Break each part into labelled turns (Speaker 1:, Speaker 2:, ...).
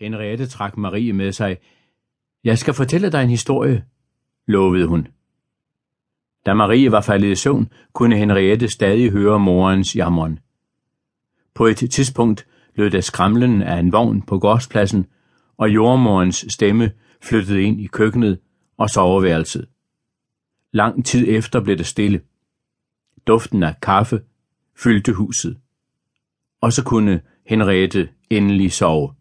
Speaker 1: Henriette trak Marie med sig. Jeg skal fortælle dig en historie, lovede hun. Da Marie var faldet i søvn, kunne Henriette stadig høre morens jammeren. På et tidspunkt lød der skramlen af en vogn på gårdspladsen, og jordmorens stemme flyttede ind i køkkenet og soveværelset. Lang tid efter blev det stille. Duften af kaffe fyldte huset. Og så kunne Henriette endelig sove.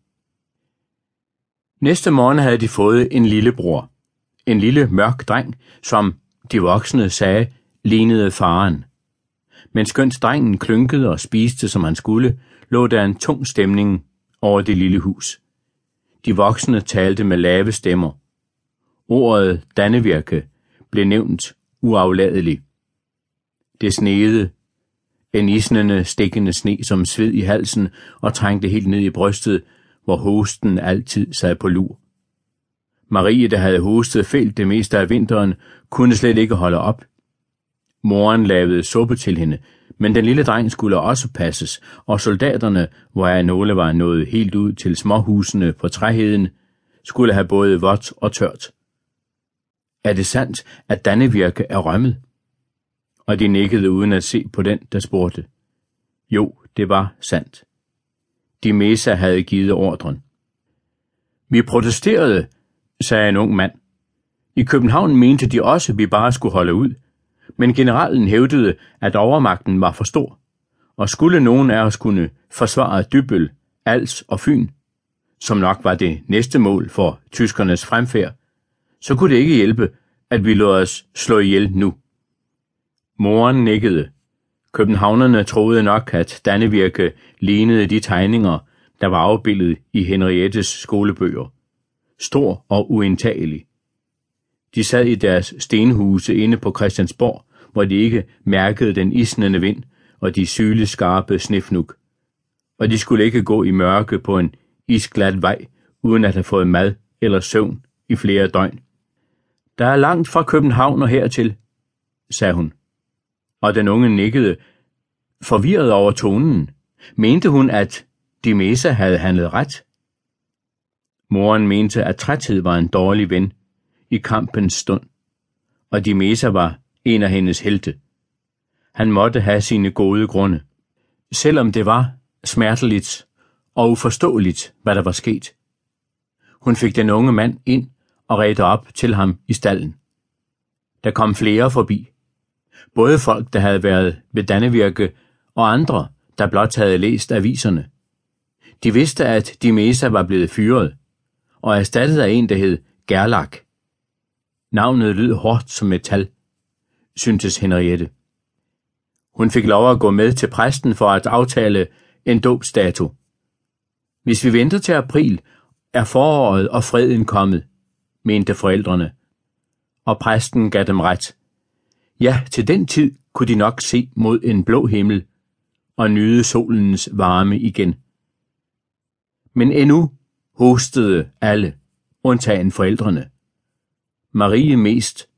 Speaker 1: Næste morgen havde de fået en lillebror. En lille mørk dreng, som de voksne sagde, lignede faren. Men skønt drengen klynkede og spiste, som han skulle, lå der en tung stemning over det lille hus. De voksne talte med lave stemmer. Ordet dannevirke blev nævnt uafladeligt. Det snede, en isnende, stikkende sne som sved i halsen og trængte helt ned i brystet, hvor hosten altid sad på lur. Marie, der havde hostet fælt det meste af vinteren, kunne slet ikke holde op. Moren lavede suppe til hende, men den lille dreng skulle også passes, og soldaterne, hvor nogle var nået helt ud til småhusene på træheden, skulle have både vådt og tørt. Er det sandt, at Dannevirke er rømmet? Og de nikkede uden at se på den, der spurgte. Jo, det var sandt. De Mesa havde givet ordren. Vi protesterede, sagde en ung mand. I København mente de også, at vi bare skulle holde ud, men generalen hævdede, at overmagten var for stor, og skulle nogen af os kunne forsvare Dybøl, Als og Fyn, som nok var det næste mål for tyskernes fremfærd, så kunne det ikke hjælpe, at vi lod os slå ihjel nu. Moren nikkede. Københavnerne troede nok, at Dannevirke lignede de tegninger, der var afbildet i Henriettes skolebøger. Stor og uindtagelig. De sad i deres stenhuse inde på Christiansborg, hvor de ikke mærkede den isnende vind og de syleskarpe snefnuk. Og de skulle ikke gå i mørke på en isglat vej, uden at have fået mad eller søvn i flere døgn. Der er langt fra København og hertil, sagde hun. Og den unge nikkede, forvirret over tonen. Mente hun, at Dimesa havde handlet ret? Moren mente, at træthed var en dårlig ven i kampens stund, og Dimesa var en af hendes helte. Han måtte have sine gode grunde, selvom det var smerteligt og uforståeligt, hvad der var sket. Hun fik den unge mand ind og redte op til ham i stallen. Der kom flere forbi. Både folk, der havde været ved Dannevirke, og andre, der blot havde læst aviserne. De vidste, at de Mesa var blevet fyret, og erstattet af en, der hed Gerlach. Navnet lød hårdt som metal, syntes Henriette. Hun fik lov at gå med til præsten for at aftale en dåbsdato. Hvis vi venter til april, er foråret og freden kommet, mente forældrene. Og præsten gav dem ret. Ja, til den tid kunne de nok se mod en blå himmel og nyde solens varme igen. Men endnu hostede alle, undtagen forældrene. Marie mest.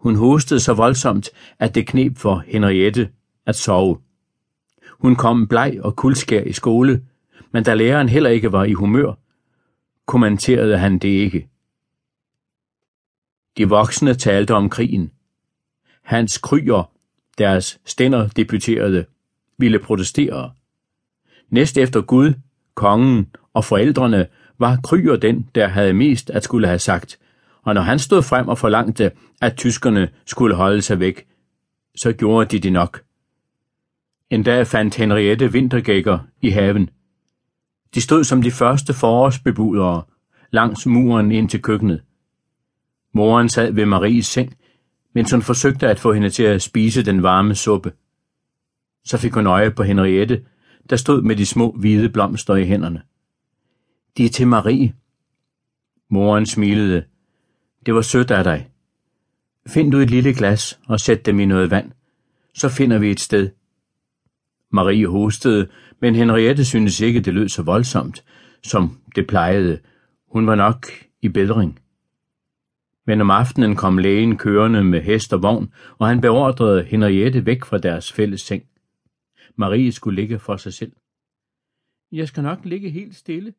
Speaker 1: Hun hostede så voldsomt, at det knep for Henriette at sove. Hun kom bleg og kuldskær i skole, men da læreren heller ikke var i humør, kommenterede han det ikke. De voksne talte om krigen. Hans kryer, deres stænder deputerede, ville protestere. Næst efter Gud, kongen og forældrene var kryer den, der havde mest at skulle have sagt, og når han stod frem og forlangte, at tyskerne skulle holde sig væk, så gjorde de det nok. En dag fandt Henriette vintergækker i haven. De stod som de første forårsbebudere langs muren ind til køkkenet. Moren sad ved Maries seng, mens hun forsøgte at få hende til at spise den varme suppe. Så fik hun øje på Henriette, der stod med de små hvide blomster i hænderne. De er til Marie. Moren smilede. Det var sødt af dig. Find du et lille glas og sæt dem i noget vand. Så finder vi et sted. Marie hostede, men Henriette syntes ikke, det lød så voldsomt, som det plejede. Hun var nok i bedring. Men om aftenen kom lægen kørende med hest og vogn, og han beordrede Henriette væk fra deres fælles seng. Marie skulle ligge for sig selv. Jeg skal nok ligge helt stille,